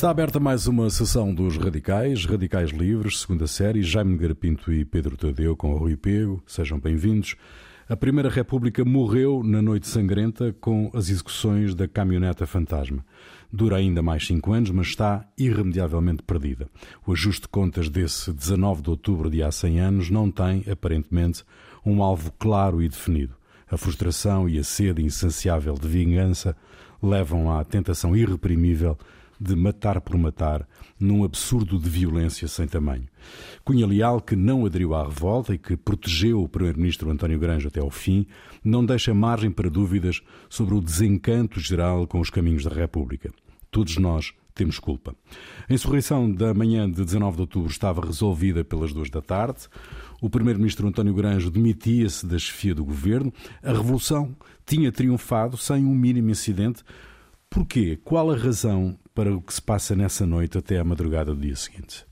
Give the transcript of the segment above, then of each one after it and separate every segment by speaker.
Speaker 1: Está aberta mais uma sessão dos Radicais, Radicais Livres, segunda série, Jaime Garapinto e Pedro Tadeu com Rui Pego. Sejam bem-vindos. A Primeira República morreu na noite sangrenta com as execuções da caminhoneta fantasma. Dura ainda mais cinco anos, mas está irremediavelmente perdida. O ajuste de contas desse 19 de outubro de há 100 anos não tem, aparentemente, um alvo claro e definido. A frustração e a sede insaciável de vingança levam à tentação irreprimível de matar por matar, num absurdo de violência sem tamanho. Cunha Leal, que não aderiu à revolta e que protegeu o primeiro-ministro António Granjo até ao fim, não deixa margem para dúvidas sobre o desencanto geral com os caminhos da República. Todos nós temos culpa. A insurreição da manhã de 19 de outubro estava resolvida pelas duas da tarde. O primeiro-ministro António Granjo demitia-se da chefia do governo. A revolução tinha triunfado sem um mínimo incidente. Porquê? Qual a razão para o que se passa nessa noite até à madrugada do dia seguinte?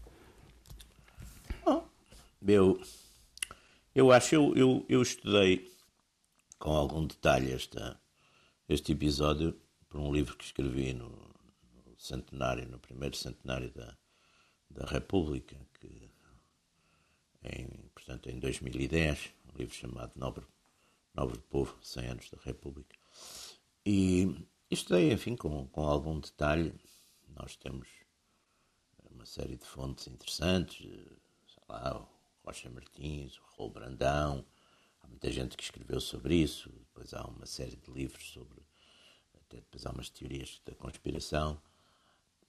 Speaker 2: eu, eu acho, eu, eu, eu estudei com algum detalhe esta, este episódio por um livro que escrevi no, no centenário, no primeiro centenário da, da República, que em, portanto em 2010, um livro chamado Nobre, Nobre Povo, 100 anos da República. E estudei, enfim, com, com algum detalhe nós temos uma série de fontes interessantes, sei lá, o Rocha Martins, o Raul Brandão, há muita gente que escreveu sobre isso, depois há uma série de livros sobre, até depois há umas teorias da conspiração.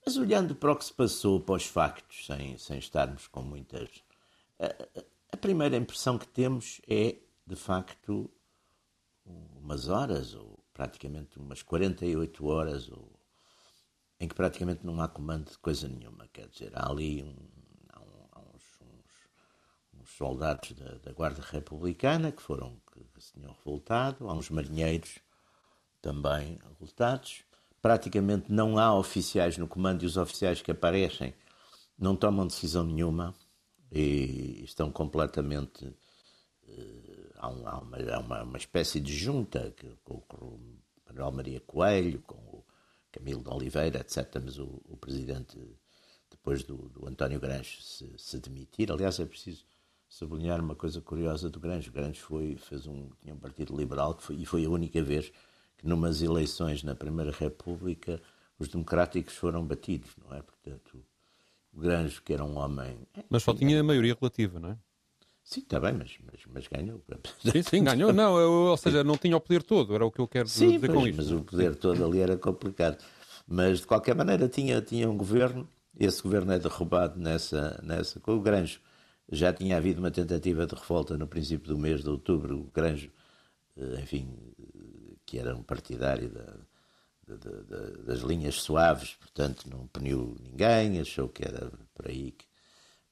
Speaker 2: Mas olhando para o que se passou, para os factos, sem, sem estarmos com muitas. A, a primeira impressão que temos é, de facto, umas horas, ou praticamente umas 48 horas, ou em que praticamente não há comando de coisa nenhuma. Quer dizer, há ali um, há um, há uns, uns, uns, soldados da, da, Guarda Republicana que foram que, que, se tinham revoltado, há uns marinheiros também revoltados. Praticamente não há oficiais no comando e os oficiais que aparecem não tomam decisão nenhuma e estão completamente. Uh, há, um, uma, há uma, uma, espécie de junta que, com, com o Manuel Maria Coelho, com o Camilo de Oliveira, etc. Mas o, o presidente, depois do, do António Grange se, se, demitir, aliás, é preciso sublinhar uma coisa curiosa do Grange. O Grange foi, fez um, tinha um partido liberal foi, e foi a única vez que, numas eleições na Primeira República, os democráticos foram batidos, não é? Portanto, o Grange, que era um homem.
Speaker 3: Mas só tinha a maioria relativa, não é?
Speaker 2: Sim, está bem, mas, mas, mas, ganhou.
Speaker 3: Sim, sim, ganhou. Não, eu, ou seja, não tinha o poder todo, era o que eu quero
Speaker 2: sim,
Speaker 3: dizer
Speaker 2: pois,
Speaker 3: com isto.
Speaker 2: Mas o poder todo ali era complicado. Mas, de qualquer maneira, tinha, tinha um governo, esse governo é derrubado nessa, nessa. Com o Granjo, já tinha havido uma tentativa de revolta no princípio do mês de outubro. O Granjo, eh, enfim, que era um partidário da, da, da, das linhas suaves, portanto, não puniu ninguém, achou que era por aí que.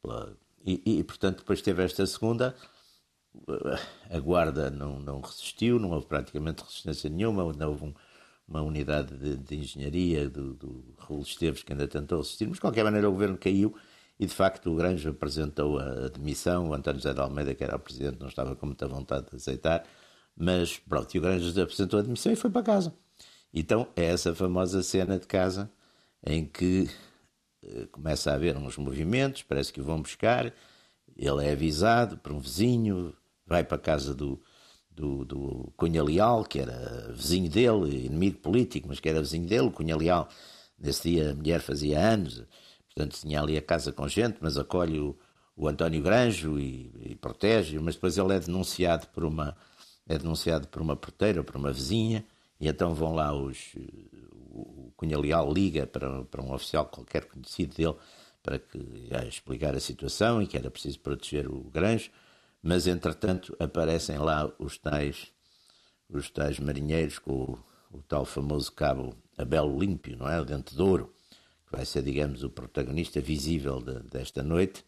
Speaker 2: Pela, e, e, portanto, depois teve esta segunda. A guarda não, não resistiu, não houve praticamente resistência nenhuma. Não houve um, uma unidade de, de engenharia do, do Raul Esteves que ainda tentou resistir, mas de qualquer maneira o governo caiu e de facto o Granjo apresentou a demissão. O António José de Almeida, que era o presidente, não estava com muita vontade de aceitar, mas pronto, e o Granjo apresentou a demissão e foi para casa. Então é essa famosa cena de casa em que começa a haver uns movimentos, parece que o vão buscar, ele é avisado por um vizinho, vai para a casa do, do, do Cunha Leal, que era vizinho dele, inimigo político, mas que era vizinho dele, Cunha Leal, nesse dia a mulher fazia anos, portanto tinha ali a casa com gente, mas acolhe o, o António Granjo e, e protege, mas depois ele é denunciado por uma é denunciado por uma porteira, por uma vizinha, e então vão lá os Cunha Leal liga para, para um oficial qualquer conhecido dele para que a explicar a situação e que era preciso proteger o Granjo, mas entretanto aparecem lá os tais, os tais marinheiros com o, o tal famoso cabo Abel Límpio, não é? O Dente de Ouro, que vai ser, digamos, o protagonista visível de, desta noite,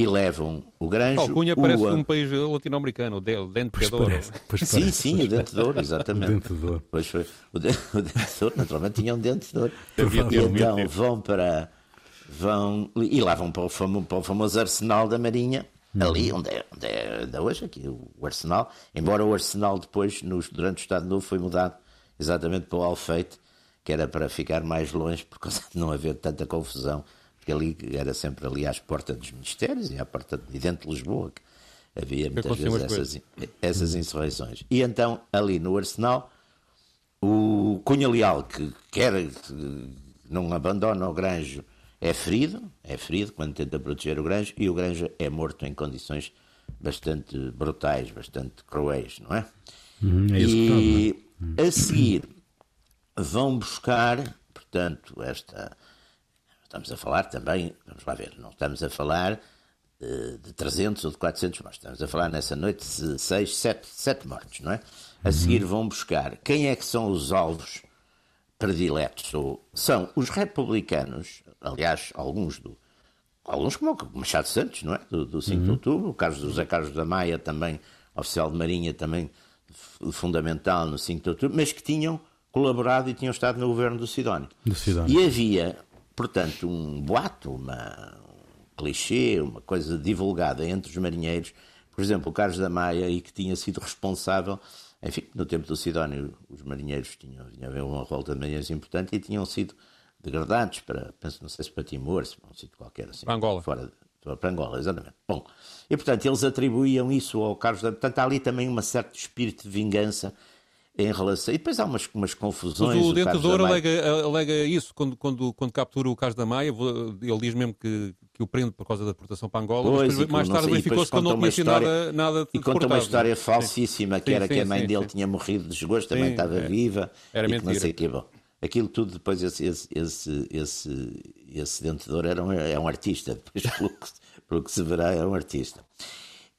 Speaker 2: e levam o Granjo.
Speaker 3: Alcunha o, parece um país latino-americano, o Dente de Ouro.
Speaker 2: Sim, sim, o Dente de Ouro, exatamente. o Dente de Ouro. Pois foi. O Dente, o dente de Ouro, naturalmente, tinha um Dente de Ouro. E então vão para. Vão, e lá vão para o, famoso, para o famoso arsenal da Marinha, uhum. ali onde é, onde é, onde é hoje, aqui, o arsenal. Embora o arsenal depois, nos, durante o Estado Novo, foi mudado exatamente para o Alfeite, que era para ficar mais longe por causa de não haver tanta confusão, porque ali era sempre ali às portas dos ministérios e à porta e dentro de Lisboa que havia muitas vezes essas, essas insurreições. E então ali no Arsenal o Cunha Leal que quer que não abandona o Granjo é ferido, é ferido quando tenta proteger o Granjo e o Granjo é morto em condições bastante brutais, bastante cruéis, não é?
Speaker 1: Uhum, é e
Speaker 2: a seguir vão buscar, portanto, esta. Estamos a falar também, vamos lá ver, não estamos a falar uh, de 300 ou de 400 mortos, estamos a falar nessa noite de 6, 7, 7 mortos, não é? A uhum. seguir vão buscar quem é que são os alvos prediletos, ou são os republicanos, aliás, alguns do. Alguns como o Machado Santos, não é? Do, do 5 uhum. de outubro, o Carlos, José Carlos da Maia, também oficial de Marinha, também fundamental no 5 de outubro, mas que tinham colaborado e tinham estado no governo do Sidónio.
Speaker 1: Do Sidónio.
Speaker 2: E havia, portanto, um boato, uma, um clichê, uma coisa divulgada entre os marinheiros, por exemplo, o Carlos da Maia, e que tinha sido responsável, enfim, no tempo do Sidónio, os marinheiros tinham, tinham haver uma volta de marinheiros importante e tinham sido degradados para, penso, não sei se para Timor, se para um sítio qualquer assim.
Speaker 3: Para Angola.
Speaker 2: Fora, para Angola, exatamente. Bom, e portanto eles atribuíam isso ao Carlos da Portanto há ali também um certo espírito de vingança em relação. E depois há umas, umas confusões.
Speaker 3: Mas o, o Dentador alega, alega isso quando, quando, quando captura o Carlos da Maia. Ele diz mesmo que, que o prende por causa da deportação para Angola.
Speaker 2: Pois,
Speaker 3: mas mais tarde verificou-se que não tinha sido nada, nada
Speaker 2: E conta uma história falsíssima, sim. que era sim, que a mãe sim, dele tinha morrido de desgosto, também estava é. viva.
Speaker 3: Era
Speaker 2: e
Speaker 3: mentira.
Speaker 2: não sei que, bom, aquilo tudo, depois, esse, esse, esse, esse, esse Dentador era um, é um artista, depois, pelo que, pelo que se verá, é um artista.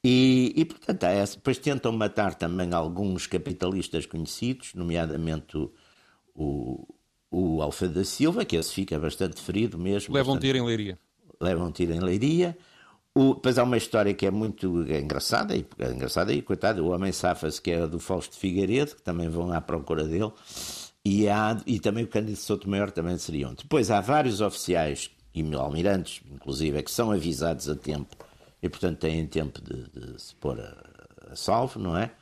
Speaker 2: E, e portanto, é, depois tentam matar também alguns capitalistas conhecidos, nomeadamente o, o, o Alfredo da Silva, que esse fica bastante ferido mesmo.
Speaker 3: Levam
Speaker 2: um
Speaker 3: tiro em Leiria.
Speaker 2: Levam tiro em Leiria. O, depois há uma história que é muito engraçada, e, engraçada e coitado, o homem safa-se, que é do Fausto Figueiredo, que também vão à procura dele, e, há, e também o Cândido Souto Maior também seriam. Depois há vários oficiais e almirantes, inclusive, que são avisados a tempo e, portanto, têm tempo de, de se pôr a, a, salvo, não é?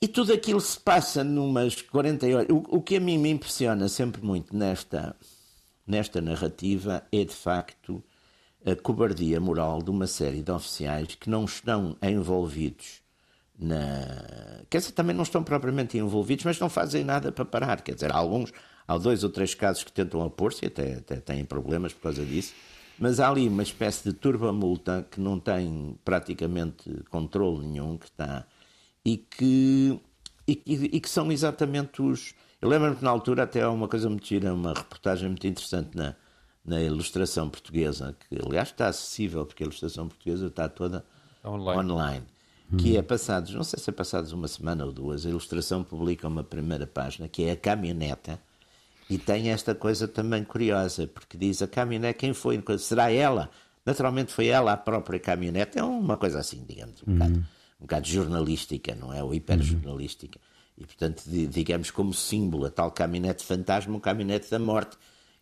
Speaker 2: E tudo aquilo se passa numas 40 horas. O, o que a mim me impressiona sempre muito nesta, nesta narrativa é, de facto, a cobardia moral de uma série de oficiais que não estão envolvidos na. Quer dizer, também não estão propriamente envolvidos, mas não fazem nada para parar. Quer dizer, há alguns, há dois ou três casos que tentam opor-se e até, até têm problemas por causa disso mas há ali uma espécie de turba-multa que não tem praticamente controle nenhum, que está. e que, e, e que são exatamente os. Eu lembro-me que na altura até há uma coisa muito gira, uma reportagem muito interessante na, na ilustração portuguesa, que aliás está acessível, porque a ilustração portuguesa está toda online. online que é passados, não sei se é passados uma semana ou duas, a ilustração publica uma primeira página, que é a caminhoneta, e tem esta coisa também curiosa, porque diz a caminhonete, quem foi? Será ela? Naturalmente foi ela a própria caminhonete. É uma coisa assim, digamos, um, uhum. bocado, um bocado jornalística, não é? Ou hiperjornalística. Uhum. E, portanto, digamos como símbolo, a tal caminhonete fantasma, um caminhonete da morte,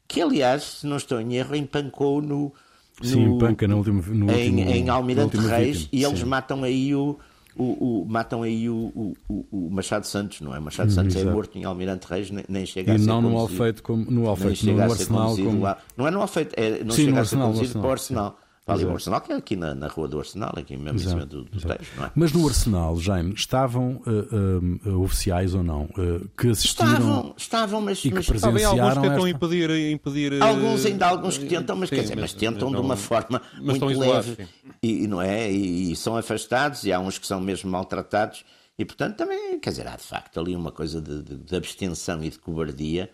Speaker 2: que, aliás, se não estou em erro, empancou no...
Speaker 1: no Sim, empanca no último, no
Speaker 2: em,
Speaker 1: último,
Speaker 2: em Almirante Reis, e eles Sim. matam aí o o, o, matam aí o, o, Machado Santos, não é? Machado hum, Santos é morto em Almirante Reis, nem, nem chega
Speaker 1: e
Speaker 2: a ser
Speaker 1: não
Speaker 2: no
Speaker 1: Alfeito, como, no Alfeito, no, no Arsenal. Como...
Speaker 2: Não é no Alfeito, é, não Sim, chega a ser conduzido para o Arsenal. Ali o Arsenal, que é aqui na, na rua do Arsenal, aqui mesmo exato, em cima do, do texto, não é?
Speaker 1: Mas no Arsenal, Jaime, estavam uh, uh, oficiais ou não uh, que assistiram?
Speaker 2: Estavam, estavam, mas,
Speaker 1: e que
Speaker 2: mas
Speaker 1: presenciaram
Speaker 3: alguns
Speaker 1: tentam
Speaker 3: esta... impedir, impedir.
Speaker 2: Alguns ainda alguns que tentam, mas, sim, quer dizer, mas, mas tentam não, de uma forma muito leve e, não é? E, e, são afastados, e há uns que são mesmo maltratados, e portanto também, quer dizer, há de facto ali uma coisa de, de, de abstenção e de cobardia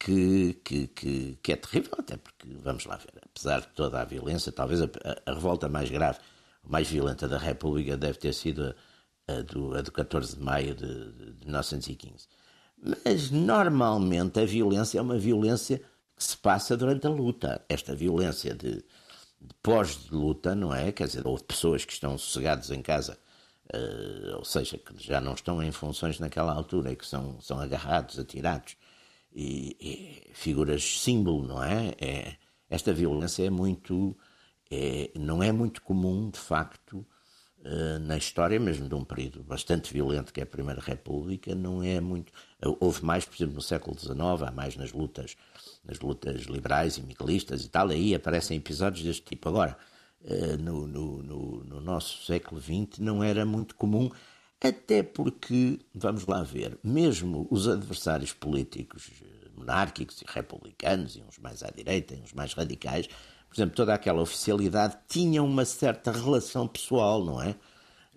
Speaker 2: que, que, que, que, é terrível, até porque, vamos lá ver, apesar de toda a violência, talvez a, a, revolta mais grave, mais violenta da República deve ter sido a, a, do, a do 14 de maio de, de 1915. Mas, normalmente, a violência é uma violência que se passa durante a luta. Esta violência de, de pós-luta, não é? Quer dizer, ou de pessoas que estão sossegados em casa, uh, ou seja, que já não estão em funções naquela altura e que são, são agarrados, atirados e, e figuras símbolo, não é? é? Esta violência é muito, é, não é muito comum, de facto, uh, na história, mesmo de um período bastante violento que é a Primeira República, não é muito. Uh, houve mais, por exemplo, no século XIX, há mais nas lutas, nas lutas liberais e miguelistas e tal, aí aparecem episódios deste tipo. Agora, uh, no, no, no, no nosso século XX não era muito comum até porque, vamos lá ver, mesmo os adversários políticos monárquicos e republicanos, e uns mais à direita e uns mais radicais, por exemplo, toda aquela oficialidade tinha uma certa relação pessoal, não é?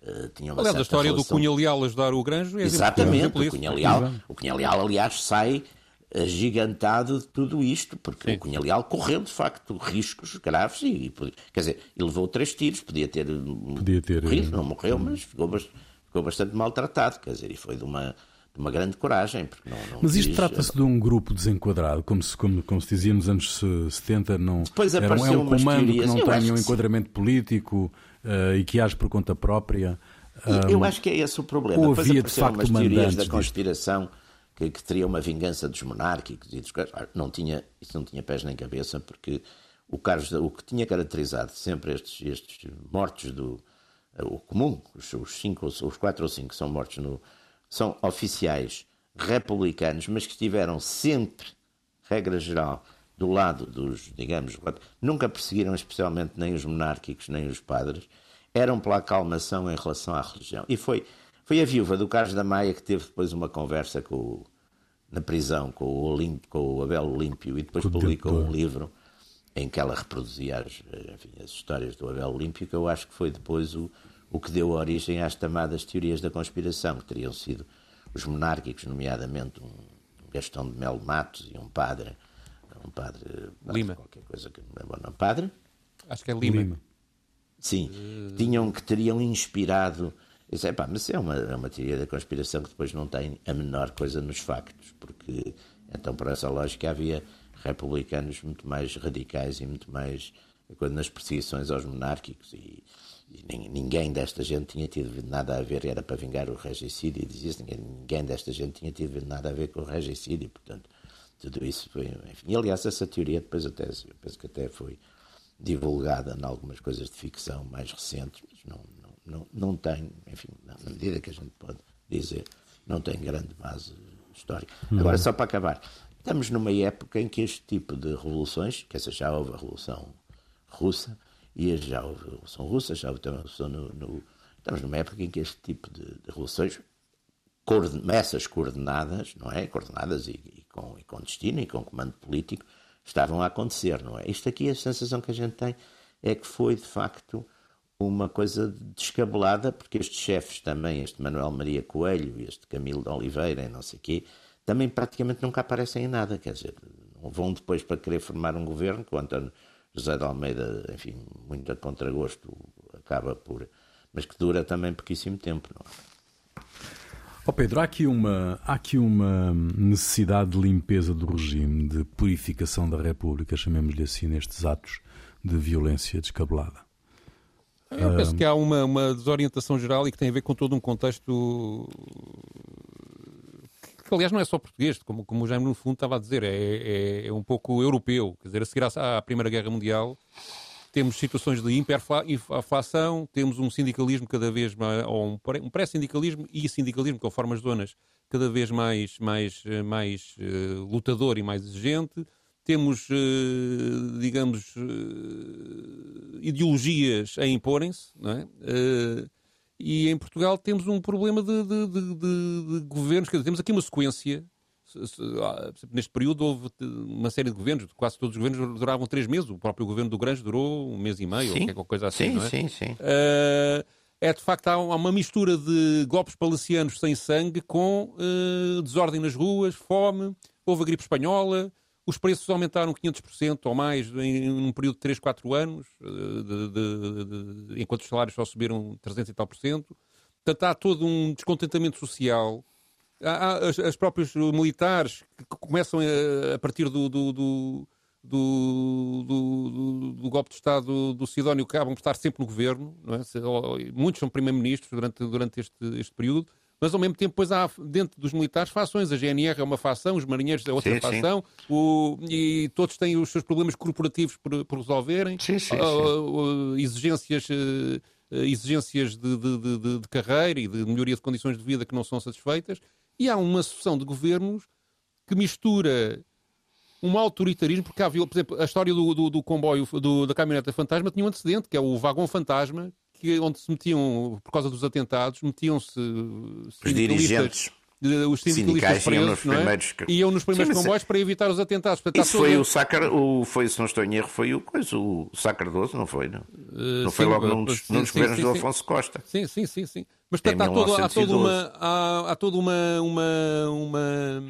Speaker 3: Uh, tinha uma aliás, a história relação... do Cunha Leal ajudar o Granjo é
Speaker 2: Exatamente, o Cunha, Leal, o Cunha Leal, aliás, sai gigantado de tudo isto, porque Sim. o Cunha Leal correu, de facto, riscos graves e, quer dizer, ele levou três tiros, podia ter,
Speaker 1: podia ter
Speaker 2: morrido, não morreu, mas ficou bastante ficou bastante maltratado, quer dizer, e foi de uma, de uma grande coragem. Não, não
Speaker 1: Mas isto trata-se de um grupo desenquadrado, como se, como, como se dizia nos anos 70, não,
Speaker 2: Depois
Speaker 1: era,
Speaker 2: é
Speaker 1: um comando que não tem um enquadramento político uh, e que age por conta própria.
Speaker 2: Um, eu acho que é esse o problema.
Speaker 1: Ou havia de facto umas
Speaker 2: teorias da conspiração que, que, teria uma vingança dos monárquicos e dos não tinha Isso não tinha pés nem cabeça, porque o, Carlos, o que tinha caracterizado sempre estes, estes mortos do, o comum, os, os, cinco, os quatro ou cinco são mortos no, são oficiais republicanos, mas que estiveram sempre, regra geral, do lado dos, digamos, nunca perseguiram especialmente nem os monárquicos nem os padres, eram pela acalmação em relação à religião. E foi, foi a viúva do Carlos da Maia que teve depois uma conversa com na prisão com o, Olimp, com o Abel Olímpio e depois publicou um livro em que ela reproduzia as, enfim, as histórias do Abel Olímpio, que eu acho que foi depois o, o que deu origem às chamadas teorias da conspiração, que teriam sido os monárquicos, nomeadamente um Gastão de Melo Matos e um padre, um padre,
Speaker 3: Lima.
Speaker 2: qualquer coisa que não é bom, não, padre?
Speaker 3: Acho que é Lima. Lima.
Speaker 2: Sim, uh... tinham que teriam inspirado. Pá, mas é uma, é uma teoria da conspiração que depois não tem a menor coisa nos factos, porque então, por essa lógica, havia republicanos muito mais radicais e muito mais nas perseguições aos monárquicos e, e, ninguém desta gente tinha tido nada a ver, era para vingar o regicídio e dizia-se ninguém, ninguém desta gente tinha tido nada a ver com o regicídio, portanto tudo isso foi, enfim, e aliás essa teoria depois até, eu penso que até foi divulgada em algumas coisas de ficção mais recentes, mas não, não, não, não tem, enfim, na medida que a gente pode dizer, não tem grande base histórica. Uhum. Agora, só para acabar, estamos numa época em que este tipo de revoluções, que essa já houve a Revolução Russa, e já houve a Revolução Russa, já houve também a Revolução no, no, Estamos numa época em que este tipo de, de revoluções, coorden, essas coordenadas, não é? Coordenadas e, e, com, e com destino e com comando político, estavam a acontecer, não é? Isto aqui, a sensação que a gente tem é que foi, de facto, uma coisa descabelada, porque estes chefes também, este Manuel Maria Coelho, este Camilo de Oliveira e não sei o quê, também praticamente nunca aparecem em nada, quer dizer, vão depois para querer formar um governo, que o António José de Almeida, enfim, muito a contragosto, acaba por. mas que dura também pouquíssimo tempo, não é?
Speaker 1: Oh Pedro, há aqui, uma, há aqui uma necessidade de limpeza do regime, de purificação da República, chamemos-lhe assim, nestes atos de violência descabelada.
Speaker 3: Eu penso que há uma, uma desorientação geral e que tem a ver com todo um contexto que aliás não é só português, como, como o Jaime no fundo estava a dizer, é, é, é um pouco europeu. Quer dizer, a seguir à, à Primeira Guerra Mundial temos situações de hiperinflação, temos um sindicalismo cada vez mais, ou um pré-sindicalismo e sindicalismo com formas zonas cada vez mais, mais, mais uh, lutador e mais exigente. Temos, uh, digamos, uh, ideologias a imporem-se, não é? E em Portugal temos um problema de, de, de, de governos. Quer dizer, temos aqui uma sequência. Ah, neste período houve uma série de governos, quase todos os governos duravam três meses. O próprio governo do Grange durou um mês e meio, sim. ou qualquer coisa assim.
Speaker 2: Sim,
Speaker 3: é?
Speaker 2: sim, sim.
Speaker 3: Uh, é de facto há uma mistura de golpes palacianos sem sangue com uh, desordem nas ruas, fome, houve a gripe espanhola, os preços aumentaram 500% ou mais em um período de 3, 4 anos, eh, de, de, de, enquanto os salários só subiram 300 e tal por cento. Portanto, há todo um descontentamento social. Há, há as, as próprios militares que começam a, a partir do, do, do do, do, do, golpe de Estado do Sidónio acabam por estar sempre no governo, é? muitos são primeiros-ministros durante, durante este, este período, mas ao mesmo tempo depois há dentro dos militares fações. A GNR é uma fação, os marinheiros é outra sim, fação, sim. O, e todos têm os seus problemas corporativos por, por resolverem,
Speaker 2: sim,
Speaker 3: uh, uh, exigências uh, exigências de, de, de, de, carreira e de melhoria de condições de vida que não são satisfeitas, e há uma sucessão de governos que mistura um autoritarismo, porque havia, por exemplo, a história do, do, do comboio, do, da caminhoneta fantasma tinha um antecedente, que é o vagão fantasma, que, onde se metiam, por causa dos atentados, metiam-se
Speaker 2: os dirigentes
Speaker 3: os sindicalistas presos, nos é? primeiros... iam nos primeiros Sim, comboios é- para evitar os atentados.
Speaker 2: Portanto, isso foi o Sacra, o, foi, se não estou em erro, foi o, coisa, o Sacradoso, não foi? Não, uh, não foi sim, logo num dos, sim, num dos governos do Afonso Costa.
Speaker 3: Sim, sim, sim. sim. Mas portanto, há, todo, há toda uma... Há, há toda uma, uma, uma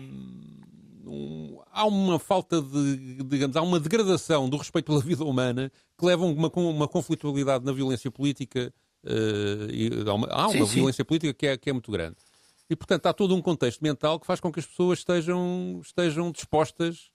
Speaker 3: um, há uma falta de, digamos, há uma degradação do respeito pela vida humana que leva a uma, uma conflitualidade na violência política. Uh, e, há uma, uma violência política que é, que é muito grande. E, portanto, há todo um contexto mental que faz com que as pessoas estejam, estejam dispostas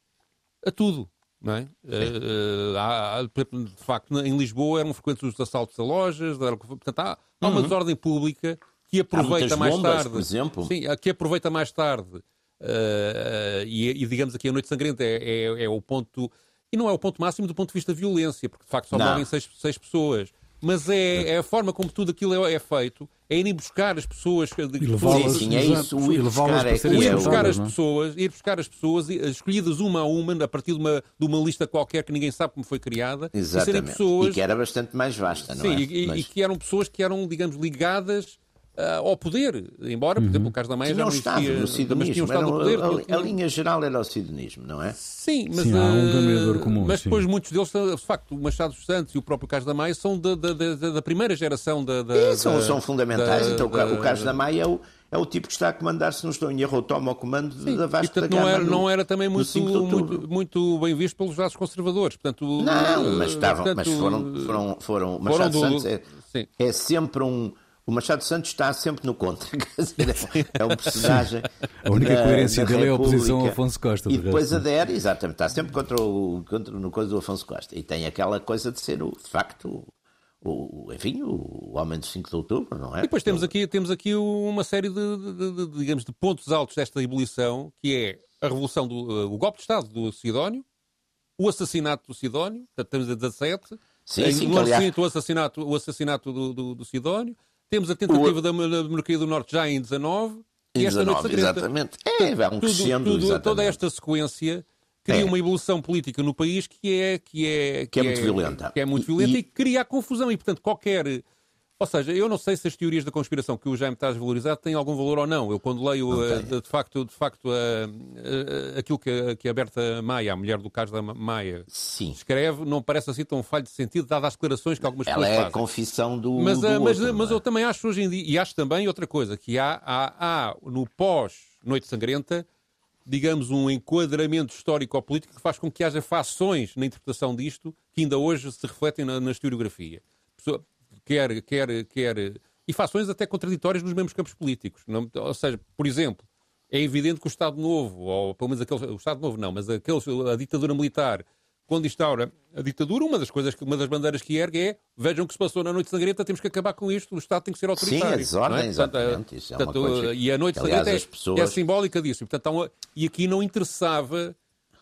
Speaker 3: a tudo. Não é? Uh, há, de facto, em Lisboa eram frequentes os assaltos a lojas, portanto, há, há uma uhum. desordem pública que aproveita mais bombas, tarde.
Speaker 2: Por exemplo.
Speaker 3: Sim, que aproveita mais tarde. Uh, e, e, digamos aqui a Noite Sangrenta é, é, é, o ponto. E não é o ponto máximo do ponto de vista de violência, porque de facto só morrem seis, seis pessoas mas é, é, a forma como tudo aquilo é, é feito, é ir buscar as pessoas
Speaker 1: e levá-las
Speaker 2: sim, sim, é isso, o ir buscar, é,
Speaker 3: ir buscar as pessoas, ir buscar as pessoas escolhidas uma a uma a partir de uma, de uma lista qualquer que ninguém sabe como foi criada,
Speaker 2: Exatamente.
Speaker 3: E, pessoas,
Speaker 2: e que era bastante mais vasta, não sim,
Speaker 3: é? E, Mas... e que eram pessoas que eram, digamos, ligadas uh, ao poder, embora, por uhum. exemplo, o caso da Maia já não existia,
Speaker 2: no sidonismo, mas tinham poder. A, a, a, linha geral era o sidonismo, não é?
Speaker 3: Sim, mas,
Speaker 1: sim, há um denominador comum.
Speaker 3: Mas
Speaker 1: sim.
Speaker 3: depois muitos deles, de facto, o Machado dos Santos e o próprio caso da Maia são da, da, da, da primeira geração da... da,
Speaker 2: e são, são fundamentais, então o caso da Maia é o é o tipo que está a comandar, se não estou em erro, toma o comando Sim, da Vasco
Speaker 3: portanto,
Speaker 2: da
Speaker 3: não era, no, não era também muito, muito, muito, bem visto pelos lados conservadores. Portanto,
Speaker 2: não, mas, estavam, portanto, mas foram, foram, foram Machado foram do, Santos é, é sempre um o Machado Santos está sempre no contra. é um personagem.
Speaker 1: a única da, coerência da dele é a oposição ao Afonso Costa.
Speaker 2: E depois adere, exatamente, está sempre contra o, contra, no coisa do Afonso Costa. E tem aquela coisa de ser, o, de facto, o, enfim, o homem do 5 de outubro, não é? E
Speaker 3: depois temos aqui, temos aqui uma série de, de, de, de digamos, de pontos altos desta ebulição, que é a revolução do o golpe de Estado do Sidónio, o assassinato do Sidónio, portanto, estamos a 17,
Speaker 2: sim, sim,
Speaker 3: no aliás... o assassinato, o assassinato do, do, do Sidónio, temos a tentativa o... da, monarquia do Norte já em 19.
Speaker 2: Em e esta 19, noite exatamente. É, vai um crescendo, tudo,
Speaker 3: tudo, Toda esta sequência cria é. uma evolução política no país que é que é
Speaker 2: que, que é, muito violenta,
Speaker 3: que é muito violenta e, e, cria a confusão e portanto qualquer ou seja, eu não sei se as teorias da conspiração que o Jaime está a valorizar têm algum valor ou não. Eu, quando leio, uh, de, facto, de facto uh, uh, aquilo que a, que a Berta Maia, a mulher do caso da Maia,
Speaker 2: Sim.
Speaker 3: escreve, não parece assim tão falho de sentido, dadas as declarações que algumas
Speaker 2: Ela
Speaker 3: pessoas
Speaker 2: é
Speaker 3: fazem.
Speaker 2: a confissão do.
Speaker 3: Mas,
Speaker 2: do
Speaker 3: mas,
Speaker 2: outro,
Speaker 3: mas
Speaker 2: é?
Speaker 3: eu também acho hoje em dia, e acho também outra coisa, que há, há, há no pós-Noite Sangrenta, digamos, um enquadramento histórico-político que faz com que haja fações na interpretação disto que ainda hoje se refletem na, na historiografia. Quer, quer, quer e fações até contraditórias nos mesmos campos políticos. Não, ou seja, por exemplo, é evidente que o Estado Novo, ou pelo menos aquele, o Estado Novo não, mas aqueles, a ditadura militar, quando instaura a ditadura, uma das coisas, uma das bandeiras que ergue é vejam o que se passou na Noite Sangrenta, temos que acabar com isto, o Estado tem que ser autoritário.
Speaker 2: Sim, a desordem, é? exatamente. Isso é portanto, uma coisa
Speaker 3: e a Noite Sangrenta é, pessoas... é, simbólica disso. E, portanto, e aqui não interessava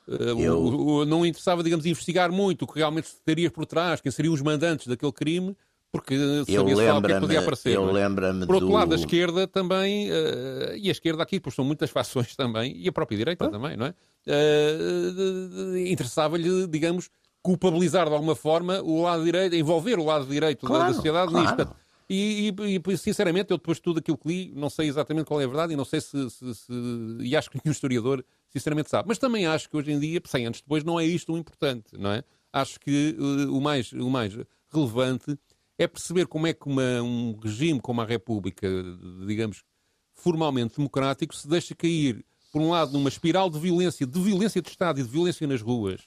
Speaker 3: Uh, Eu... o, o, não interessava, digamos, investigar muito o que realmente estaria por trás, quem seriam os mandantes daquele crime, porque sabia só o que podia aparecer.
Speaker 2: Eu
Speaker 3: é?
Speaker 2: lembro-me
Speaker 3: Por outro
Speaker 2: do...
Speaker 3: lado, a esquerda também, uh, e a esquerda aqui, pois são muitas fações também, e a própria direita ah. também, não é? Uh, Interessava-lhe, digamos, culpabilizar de alguma forma o lado direito, envolver o lado direito claro, da sociedade claro. nisto. E, e, e, sinceramente, eu depois de tudo aquilo que li, não sei exatamente qual é a verdade e não sei se, se, se, E acho que nenhum historiador, sinceramente, sabe. Mas também acho que hoje em dia, 100 anos depois, não é isto o importante, não é? Acho que uh, o, mais, o mais relevante é perceber como é que uma, um regime como a República, digamos, formalmente democrático, se deixa cair, por um lado, numa espiral de violência, de violência de Estado e de violência nas ruas,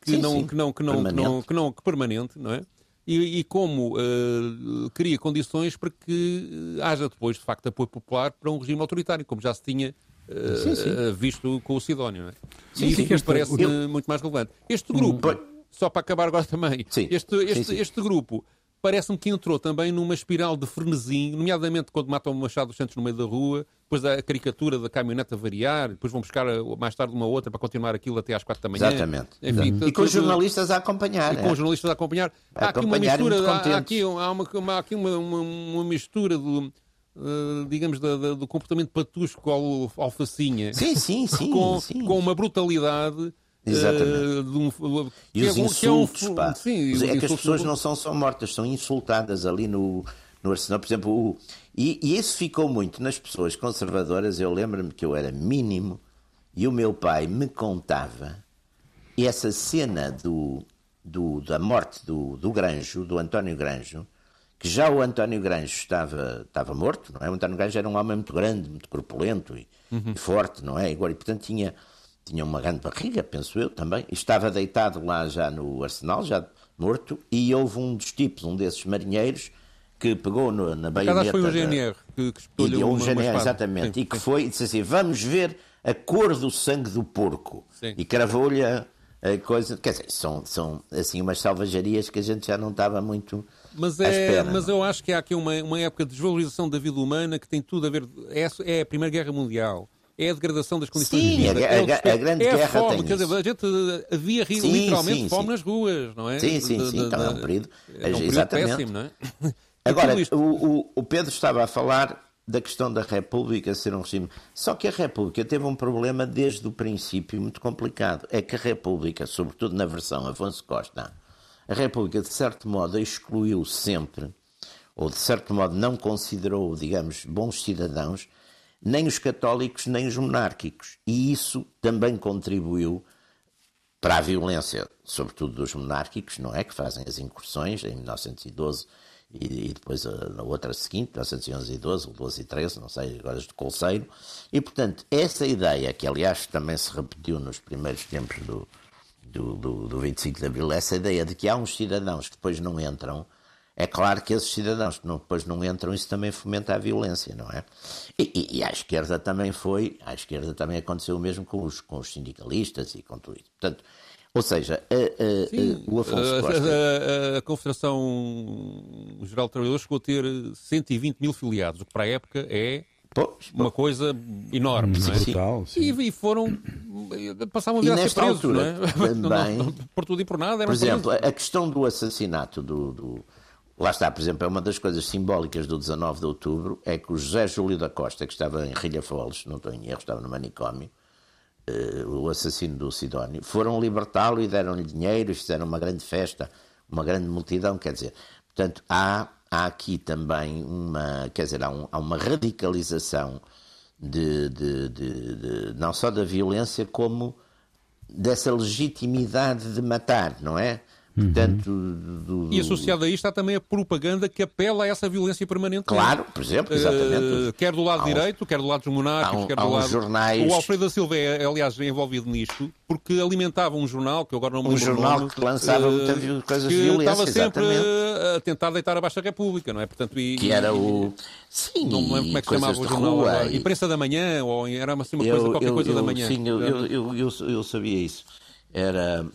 Speaker 3: que sim, não, sim. que não, que não, permanente. que não, que não, que permanente, não é? E, e como uh, cria condições para que haja depois, de facto, apoio popular para um regime autoritário, como já se tinha uh, sim, uh, visto com o Sidónio. Não é? Sim, e isso me parece eu... muito mais relevante. Este grupo, hum. só para acabar agora também, este, este, este grupo parece-me que entrou também numa espiral de frenesim, nomeadamente quando matam o Machado dos Santos no meio da rua, depois a caricatura da caminhonete a variar, depois vão buscar eh, mais tarde uma outra para continuar aquilo até às quatro da manhã.
Speaker 2: Exatamente. Enfim, e com os jornalistas a acompanhar.
Speaker 3: E com os jornalistas a acompanhar.
Speaker 2: A
Speaker 3: há aqui uma mistura, há, aqui, há uma, uma, aqui uma, uma, uma mistura do... Uh, digamos, da, da, do comportamento patusco ao alfacinha.
Speaker 2: Sim, sim, sim.
Speaker 3: com,
Speaker 2: sim.
Speaker 3: com uma brutalidade
Speaker 2: Exatamente.
Speaker 3: Uh, um,
Speaker 2: e os é, insultos, é um, pá. Sim, é que as pessoas não são só mortas, são insultadas ali no, no arsenal. Por exemplo, o, e, e, isso ficou muito nas pessoas conservadoras. Eu lembro-me que eu era mínimo e o meu pai me contava essa cena do, do, da morte do, do Granjo, do António Granjo, que já o António Granjo estava, estava morto, não é? O António Granjo era um homem muito grande, muito corpulento e, uhum. e forte, não é? E, portanto, tinha tinha uma grande barriga, penso eu também, e estava deitado lá já no arsenal, já morto, e houve um dos tipos, um desses marinheiros, que pegou no, na baioneta...
Speaker 3: foi o GNR que, que espetou-lhe
Speaker 2: um GNR, exatamente, sim, e que sim. foi, e disse assim, vamos ver a cor do sangue do porco. Sim. E cravou-lhe a, a, coisa... Quer dizer, são, são assim umas salvajarias que a gente já não estava muito...
Speaker 3: Mas, é, espera, mas eu acho que há aqui uma, uma época de desvalorização da vida humana que tem tudo a ver... É, é a Primeira Guerra Mundial é a degradação das condições
Speaker 2: sim,
Speaker 3: de vida.
Speaker 2: A, a, a, a grande
Speaker 3: é
Speaker 2: guerra
Speaker 3: a fome,
Speaker 2: tem
Speaker 3: dizer, a gente havia sim, literalmente sim, fome sim. nas ruas, não é?
Speaker 2: Sim, sim, sim, então é um período,
Speaker 3: é um período
Speaker 2: exatamente.
Speaker 3: péssimo, não é?
Speaker 2: Agora, o, o Pedro estava a falar da questão da República ser um regime. Só que a República teve um problema desde o princípio muito complicado. É que a República, sobretudo na versão Afonso Costa, a República, de certo modo, excluiu sempre, ou de certo modo não considerou, digamos, bons cidadãos nem os católicos nem os monárquicos. E isso também contribuiu para a violência, sobretudo dos monárquicos, não é? Que fazem as incursões em 1912 e, e depois a, na outra seguinte, 1911 e 12, ou 12 e 13, não sei, agora de Colseiro. E, portanto, essa ideia, que aliás também se repetiu nos primeiros tempos do, do, do, do 25 de Abril, essa ideia de que há uns cidadãos que depois não entram é claro que esses cidadãos que não, depois não entram, isso também fomenta a violência, não é? E, e, e, à esquerda também foi, à esquerda também aconteceu o mesmo com os, com os sindicalistas e com tudo isso. Portanto, ou seja, a, a, Sim, a, o Afonso
Speaker 3: Costa... A, Confederação Geral de Trabalhadores chegou a ter 120 mil filiados, o que para a época é Pois, uma coisa enorme, não é?
Speaker 1: Brutal, sim.
Speaker 3: E, e, foram passavam a vir a ser presos, altura, não é? Também, não, não, por tudo e por nada.
Speaker 2: Por exemplo, presos. a questão do assassinato do, do Lá está, por exemplo, é uma das coisas simbólicas do 19 de outubro é que o José Júlio da Costa, que estava em Rilhafoles, não estou em erro, estava no manicômio, uh, o assassino do Sidónio, foram libertá-lo e deram-lhe dinheiro, fizeram uma grande festa, uma grande multidão, quer dizer, portanto, há, há aqui também uma, quer dizer, há, um, há uma radicalização de, de, de, de, não só da violência, como dessa legitimidade de matar, não é? Portanto,
Speaker 3: do, do... E associado a isto está também a propaganda que apela a essa violência permanente.
Speaker 2: Claro, por exemplo, exatamente.
Speaker 3: Uh, quer do lado direito, quer do lado dos monárquicos,
Speaker 2: um,
Speaker 3: quer do lado...
Speaker 2: jornais...
Speaker 3: O Alfredo da Silva é, aliás, envolvido nisto, porque alimentava um jornal, que eu agora não me
Speaker 2: lembro
Speaker 3: Um
Speaker 2: jornal
Speaker 3: nome,
Speaker 2: que lançava uh, muitas coisas
Speaker 3: que
Speaker 2: violentas,
Speaker 3: estava sempre
Speaker 2: exatamente.
Speaker 3: a tentar deitar abaixo a República, não é? Portanto, e,
Speaker 2: que era o...
Speaker 3: Sim, não me lembro como é que se chamava o jornal.
Speaker 2: Rua,
Speaker 3: e... Imprensa da Manhã, ou era assim, uma coisa, eu, qualquer
Speaker 2: eu,
Speaker 3: coisa
Speaker 2: eu,
Speaker 3: da manhã.
Speaker 2: Sim, eu, eu, eu, eu sabia isso. Era...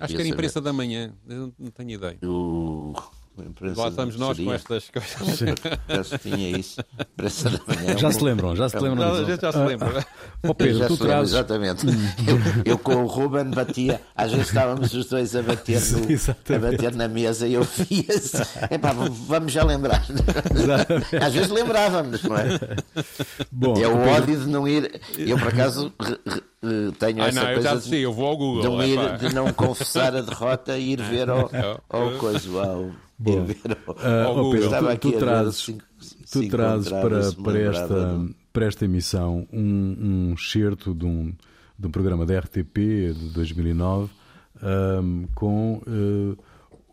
Speaker 3: Acho que era imprensa da manhã, eu não tenho ideia.
Speaker 2: O...
Speaker 3: Lá estamos nós seria. com estas coisas.
Speaker 2: Já se tinha isso. Imprensa da manhã.
Speaker 1: Já se lembram, já se é lembram.
Speaker 3: Já, já se lembra.
Speaker 1: Oh Pedro, tu trazes...
Speaker 2: Exatamente. Eu, eu, com o Ruben batia, às vezes estávamos os dois a bater, no, a bater na mesa e eu via-se. vamos já lembrar. Exatamente. Às vezes lembrávamos, não é? Bom, é o Pedro... ódio de não ir. Eu, por acaso, uh, tenho
Speaker 3: Ai,
Speaker 2: essa
Speaker 3: não,
Speaker 2: coisa
Speaker 3: eu já sei, eu vou ao Google,
Speaker 2: de, não ir, de não confessar a derrota e ir ver ao, ao coisa, ao,
Speaker 1: Bom, uh, Google. Pedro, tu, tu trazes, cinco, tu cinco trazes para, para, esta, para esta emissão um, um excerto de um, de um programa da RTP de 2009 um, com uh,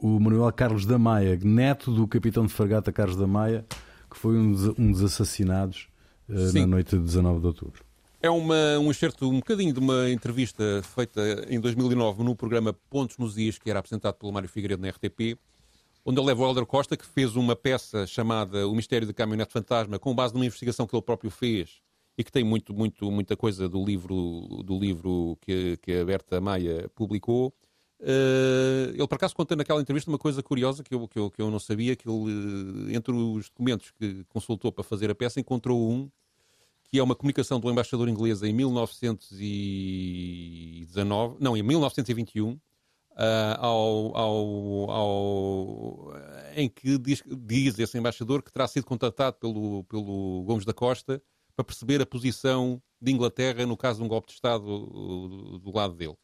Speaker 1: o Manuel Carlos da Maia, neto do capitão de fragata Carlos da Maia, que foi um dos, um dos assassinados uh, na noite de 19 de outubro.
Speaker 3: É uma, um excerto, um bocadinho de uma entrevista feita em 2009 no programa Pontos nos Is, que era apresentado pelo Mário Figueiredo na RTP, onde ele leva o Helder Costa, que fez uma peça chamada O Mistério da Caminhonete Fantasma, com base numa investigação que ele próprio fez e que tem muito, muito, muita coisa do livro, do livro que, que a Berta Maia publicou. Uh, ele, por acaso, conta naquela entrevista uma coisa curiosa que eu, que eu, que eu não sabia, que ele, entre os documentos que consultou para fazer a peça, encontrou um que é uma comunicação do embaixador inglês em 1919, não, em 1921, uh, ao, ao, ao, em que diz, diz, esse embaixador que terá sido contatado pelo, pelo Gomes da Costa para perceber a posição de Inglaterra no caso de um golpe de Estado do, do lado dele.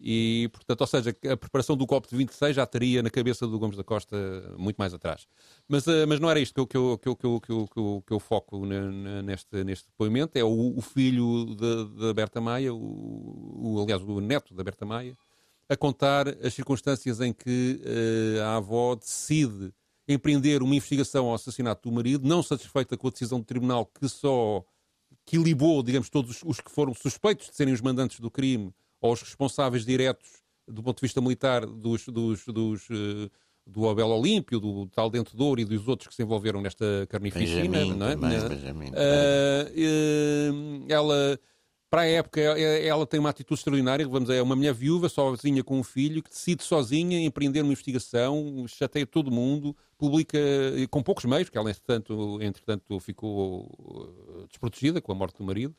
Speaker 3: E, portanto, ou seja, a preparação do golpe de 26 já estaria na cabeça do Gomes da Costa muito mais atrás. Mas, uh, mas não era isto que eu, que eu, que eu, que eu, que eu, que eu foco neste, neste depoimento. É o, o filho da Berta Maia, o, o, aliás, o neto da Berta Maia, a contar as circunstâncias em que uh, a avó decide empreender uma investigação ao assassinato do marido, não satisfeita com a decisão do tribunal que só quilibou, digamos, todos os que foram suspeitos de serem os mandantes do crime ou os responsáveis diretos do ponto de vista militar dos, dos, dos uh, do Abel Olímpio, do tal Dente de Ouro e dos outros que se envolveram nesta carnificina.
Speaker 2: Benjamin,
Speaker 3: não é?
Speaker 2: Também, Benjamin,
Speaker 3: uh, ela para a época, ela tem uma atitude extraordinária. Vamos é uma mulher viúva, sozinha com um filho, que decide sozinha empreender uma investigação, chateia todo mundo, publica com poucos meios, porque ela, entretanto, entretanto ficou eh, desprotegida com a morte do marido,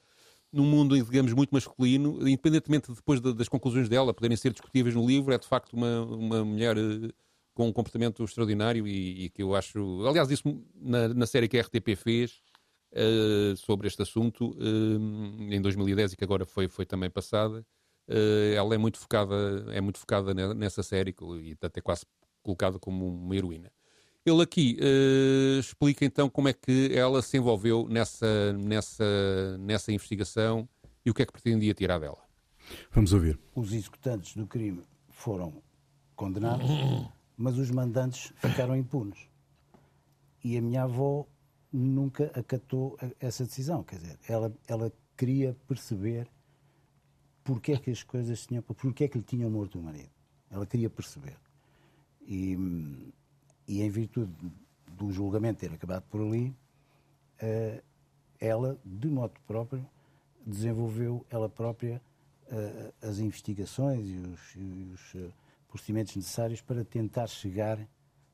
Speaker 3: num mundo, digamos, muito masculino, independentemente depois das conclusões dela poderem ser discutíveis no livro, é de facto uma, uma mulher eh, com um comportamento extraordinário e, e que eu acho. Aliás, isso na, na série que a RTP fez uh, sobre este assunto uh, em 2010 e que agora foi, foi também passada. Uh, ela é muito focada, é muito focada nessa série e até quase colocada como uma heroína. Ele aqui uh, explica então como é que ela se envolveu nessa, nessa, nessa investigação e o que é que pretendia tirar dela.
Speaker 1: Vamos ouvir.
Speaker 4: Os executantes do crime foram condenados, mas os mandantes ficaram impunes. E a minha avó nunca acatou essa decisão. Quer dizer, ela, ela queria perceber porque é que as coisas tinham. porque é que lhe tinham morto o marido. Ela queria perceber. E, e em virtude do julgamento ter acabado por ali, uh, ela, de modo próprio, desenvolveu ela própria uh, as investigações e os, e os uh, procedimentos necessários para tentar chegar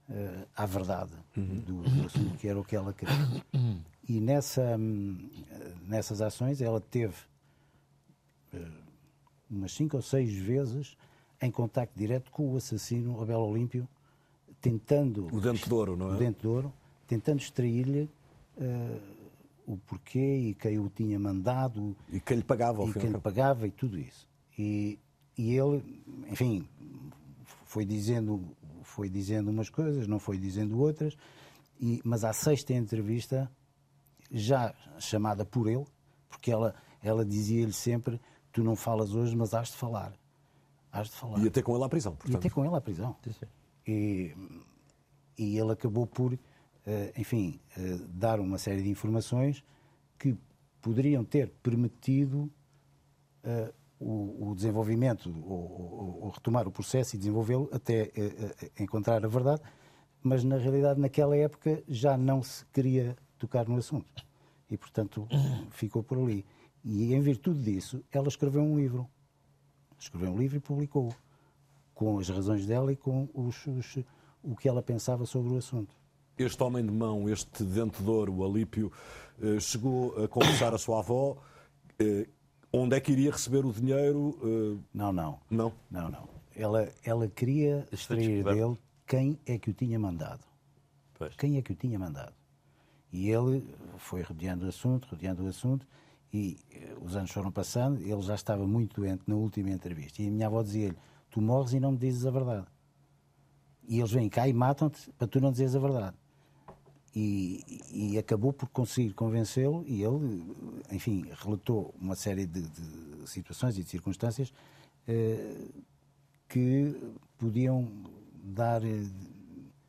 Speaker 4: uh, à verdade uhum. do, do, assunto, que era o que ela queria. E nessa, um, nessas ações ela teve uh, umas cinco ou seis vezes em contacto direto com o assassino Abel Olímpio, tentando...
Speaker 5: O Dente de Ouro, não é?
Speaker 4: O Dente de Ouro, tentando extrair-lhe uh, o porquê e quem o tinha mandado.
Speaker 5: E quem lhe pagava,
Speaker 4: E quem lhe pagava e tudo isso. E, e ele, enfim, foi dizendo foi dizendo umas coisas, não foi dizendo outras, e, mas à sexta entrevista, já chamada por ele, porque ela, ela dizia-lhe sempre: Tu não falas hoje, mas has de falar. Has de falar.
Speaker 5: E até com ele à prisão, portanto.
Speaker 4: E até com ele à prisão. E, e ele acabou por, uh, enfim, uh, dar uma série de informações que poderiam ter permitido uh, o, o desenvolvimento, ou, ou, retomar o processo e desenvolvê-lo até uh, encontrar a verdade, mas na realidade naquela época já não se queria tocar no assunto e portanto ficou por ali. E em virtude disso, ela escreveu um livro. Escreveu um livro e publicou com as razões dela e com os, os, o que ela pensava sobre o assunto.
Speaker 5: Este homem de mão, este dente de ouro, o Alípio, eh, chegou a conversar a sua avó Onde é que iria receber o dinheiro? Uh...
Speaker 4: Não, não.
Speaker 5: Não?
Speaker 4: Não, não. Ela, ela queria extrair dele quem é que o tinha mandado. Pois. Quem é que o tinha mandado. E ele foi rodeando o assunto, rodeando o assunto, e eh, os anos foram passando, ele já estava muito doente na última entrevista. E a minha avó dizia-lhe: Tu morres e não me dizes a verdade. E eles vêm cá e matam-te para tu não dizeres a verdade e, e acabou por conseguir convencê-lo e ele, enfim, relatou uma série de, de situações e de circunstâncias eh, que podiam dar eh,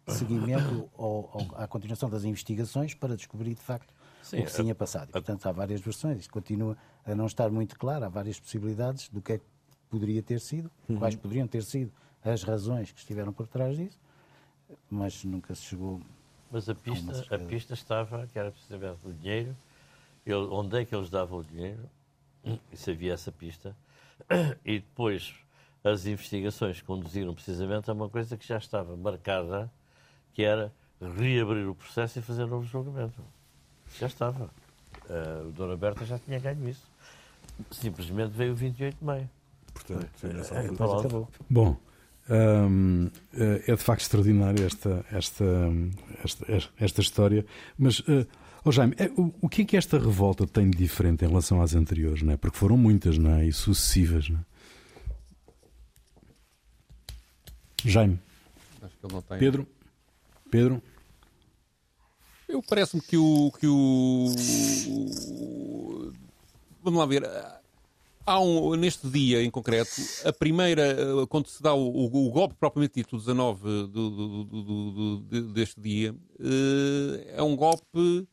Speaker 4: seguimento ao, ao, à continuação das investigações para descobrir de facto Sim, o que se tinha passado. E, portanto, há várias versões, isto continua a não estar muito claro, há várias possibilidades do que é que poderia ter sido, uhum. quais poderiam ter sido as razões que estiveram por trás disso, mas nunca se chegou
Speaker 2: mas a pista, a pista estava, que era precisamente o dinheiro, ele, onde é que eles davam o dinheiro, e se havia essa pista, e depois
Speaker 6: as investigações conduziram precisamente a uma coisa que já estava marcada, que era reabrir o processo e fazer um novo julgamento. Já estava. Uh, o Dona Berta já tinha ganho isso. Simplesmente veio o 28 de maio.
Speaker 5: Portanto,
Speaker 6: é, é,
Speaker 1: Bom, hum, é de facto extraordinária esta, esta, esta, esta história, mas. Uh, Oh, Jaime, é, o, o que é que esta revolta tem de diferente em relação às anteriores, não é? Porque foram muitas, não é? E sucessivas, não é? Jaime.
Speaker 3: Acho que ele não tem.
Speaker 1: Pedro. Pedro.
Speaker 3: Eu parece-me que o, que o. Vamos lá ver. Há um, neste dia em concreto, a primeira, quando se dá o, o, o golpe propriamente dito, 19 do, do, do, deste dia, eh, é um golpe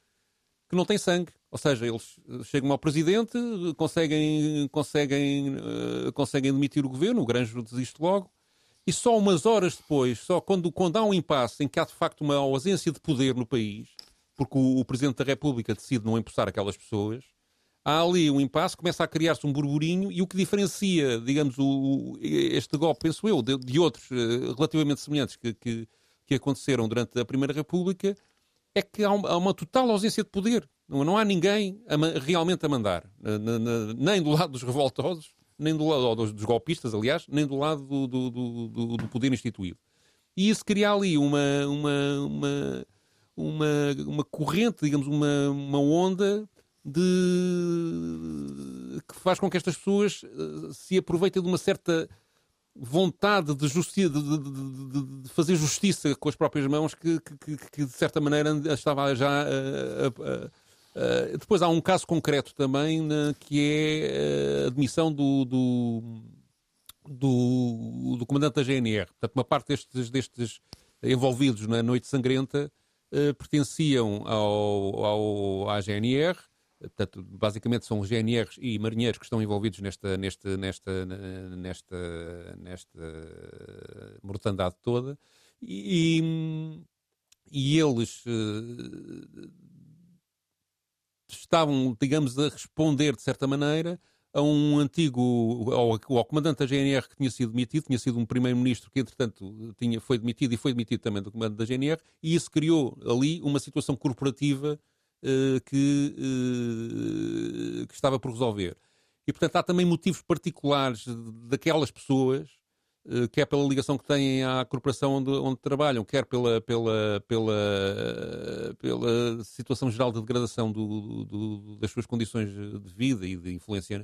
Speaker 3: que não tem sangue. Ou seja, eles chegam ao presidente, conseguem, conseguem, conseguem demitir o governo, o Granjo desiste logo, e só umas horas depois, só quando, quando há um impasse em que há de facto uma ausência de poder no país, porque o, o Presidente da República decide não empossar aquelas pessoas, há ali um impasse, começa a criar-se um burburinho e o que diferencia, digamos, o, este golpe, penso eu, de, de outros uh, relativamente semelhantes que, que, que, aconteceram durante a Primeira República, é que há, há uma total ausência de poder. Não, não há ninguém a, realmente a mandar, na, na, nem do lado dos revoltosos, nem do lado dos, dos golpistas, aliás, nem do lado do, do, do, do, poder instituído. E isso cria ali uma, uma, uma, uma, uma corrente, digamos, uma, uma onda de que faz com que estas pessoas eh, se aproveitem de uma certa vontade de, justi de, de, de, fazer justiça com as próprias mãos que, que, que de certa maneira estava já a, a, a, depois há um caso concreto também né, que é a admissão do, do, do, do, comandante da GNR. Portanto, uma parte destes, destes envolvidos na Noite Sangrenta uh, pertenciam ao, ao, à GNR Portanto, basicamente são os GNRs e marinheiros que estão envolvidos nesta, nesta, nesta, nesta, nesta mortandade toda. E, e eles uh, estavam, digamos, a responder de certa maneira a um antigo, ao, ao, comandante da GNR que tinha sido demitido, tinha sido um primeiro-ministro que, entretanto, tinha, foi demitido e foi demitido também do comando da GNR, e isso criou ali uma situação corporativa que, uh, que, estava por resolver. E, portanto, há também motivos particulares daquelas pessoas, uh, quer pela ligação que têm à corporação onde, onde trabalham, quer pela, pela, pela, pela situação geral de degradação do, do, das suas condições de vida e de influência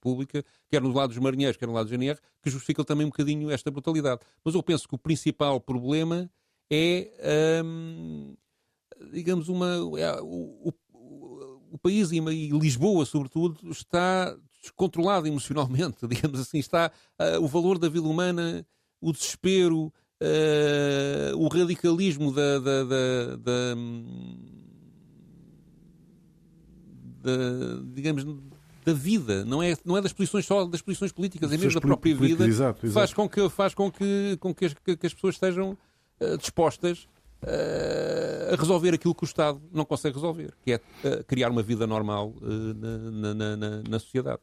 Speaker 3: pública, quer no lado dos marinheiros, quer no lado do GNR, que justificam também um bocadinho esta brutalidade. Mas eu penso que o principal problema é. Um, digamos, uma, é, o, o, o, país e, Lisboa, sobretudo, está descontrolado emocionalmente, digamos assim. Está uh, o valor da vida humana, o desespero, uh, o radicalismo da, da, da, da, da digamos, da vida, não é, não é das posições só das posições políticas, é mesmo da própria vida,
Speaker 1: exato, exato.
Speaker 3: faz com que faz com que com que as, que as pessoas estejam uh, dispostas a resolver aquilo que o Estado não consegue resolver, que é uh, criar uma vida normal uh, na, na, na, na, sociedade.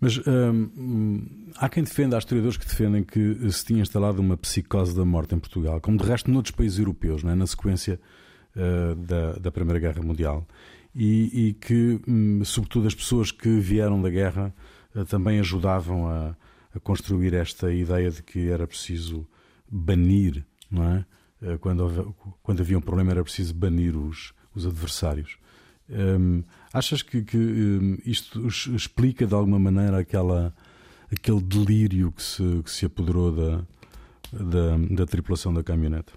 Speaker 1: Mas hum, há quem defenda, há historiadores que defendem que se tinha instalado uma psicose da morte em Portugal, como de resto noutros países europeus, é? na sequência da, da Primeira Guerra Mundial. E, e que, hum, sobretudo, as pessoas que vieram da guerra também ajudavam a, a construir esta ideia de que era preciso banir não é? Eh, quando, quando havia um problema era preciso banir os, os adversários. Um, achas que, que um, isto explica de alguma maneira aquela, aquele delírio que se, que se apoderou da, da, da tripulação da caminhonete?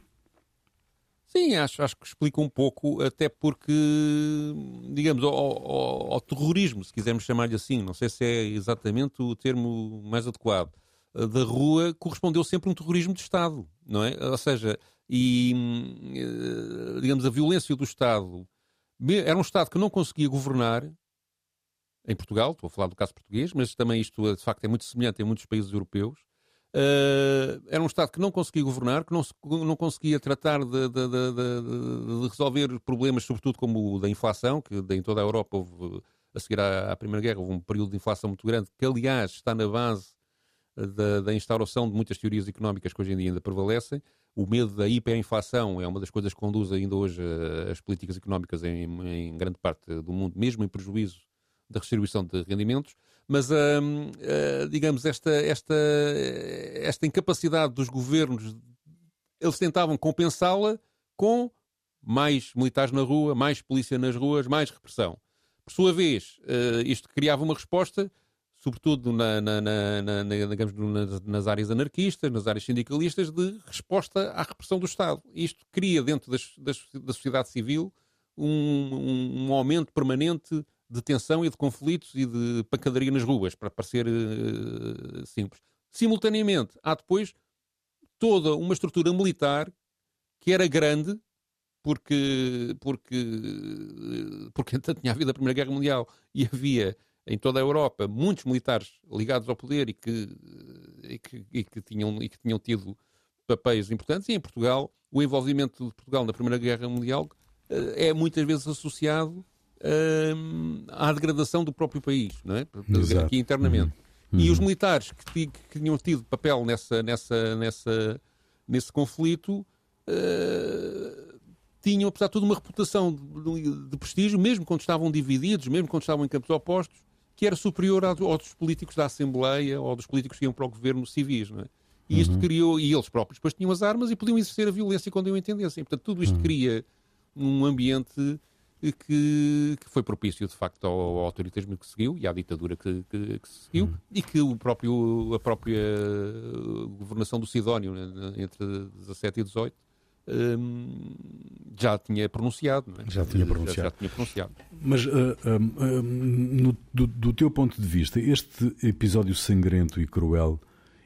Speaker 3: Sim, acho, acho que explica um pouco, até porque, digamos, ao, ao, ao terrorismo, se quisermos chamar-lhe assim, não sei se é exatamente o termo mais adequado, eh, da rua correspondeu sempre um terrorismo de Estado, não é? Ou seja, e, eh, digamos, a violência do Estado. Era um Estado que não conseguia governar em Portugal, estou a falar do caso português, mas também isto de facto é muito semelhante em muitos países europeus. Uh, era um Estado que não conseguia governar, que não, não conseguia tratar de, de, de, de, resolver problemas, sobretudo como o da inflação, que em toda a Europa houve, a seguir à, à, Primeira Guerra, houve um período de inflação muito grande, que aliás está na base da, da, instauração de muitas teorias económicas que hoje em dia ainda prevalecem. O medo da hiperinflação é uma das coisas que conduz ainda hoje as políticas económicas em, em grande parte do mundo, mesmo em prejuízo da redistribuição de rendimentos. Mas, uh, digamos, esta, esta, esta incapacidade dos governos, eles tentavam compensá-la com mais militares na rua, mais polícia nas ruas, mais repressão. Por sua vez, uh, isto criava uma resposta sobretudo na, na, na, digamos, nas áreas anarquistas, nas áreas sindicalistas, de resposta à repressão do Estado. Isto cria dentro das, das, da sociedade civil um, um, um, aumento permanente de tensão e de conflitos e de pancadaria nas ruas, para parecer uh, simples. Simultaneamente, há depois toda uma estrutura militar que era grande, porque, porque, porque tinha havido a Primeira Guerra Mundial e havia em toda a Europa muitos militares ligados ao poder e que, e que, e que, tinham, e que tinham tido papéis importantes, e em Portugal, o envolvimento de Portugal na Primeira Guerra Mundial eh, é muitas vezes associado uh, à degradação do próprio país, não é? Exato. aqui internamente. Uhum. E os uhum. militares que, que, tinham tido papel nessa, nessa, nessa, nesse conflito uh, tinham, apesar de tudo, uma reputação de, de, prestígio, mesmo quando estavam divididos, mesmo quando estavam em campos opostos, que era superior aos, dos políticos da Assembleia ou dos políticos que iam para o governo civis. Não é? E isto uhum. criou, e eles próprios depois tinham as armas e podiam exercer a violência quando eu entendessem. Portanto, tudo isto uhum. cria um ambiente que, que, foi propício, de facto, ao, ao, autoritarismo que seguiu e à ditadura que, que, que seguiu uhum. e que o próprio, a própria governação do Sidónio, né, entre 17 e 18, um, já tinha pronunciado. É?
Speaker 1: Já tinha pronunciado. Já,
Speaker 3: já tinha pronunciado.
Speaker 1: Mas, uh, uh, no, do, do, teu ponto de vista, este episódio sangrento e cruel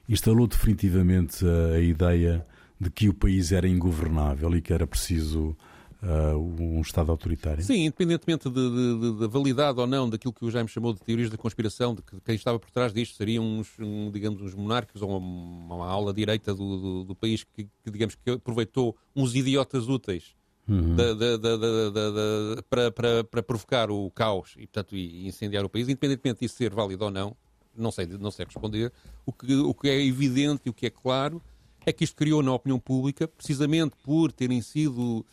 Speaker 1: instalou definitivamente a, a ideia de que o país era ingovernável e que era preciso uh, um Estado autoritário?
Speaker 3: Sim, independentemente da validade ou não daquilo que o Jaime chamou de teorias da conspiração, de que quem estava por trás disto seriam uns, um, digamos, uns monarcas ou uma, uma ala direita do, do, do país que, que, digamos, que aproveitou uns idiotas úteis Uhum. Da, da, da, para, para, para, provocar o caos e, portanto, e incendiar o país, independentemente disso ser válido ou não, não sei, não sei responder. O que, o que é evidente e o que é claro é que isto criou na opinião pública, precisamente por terem sido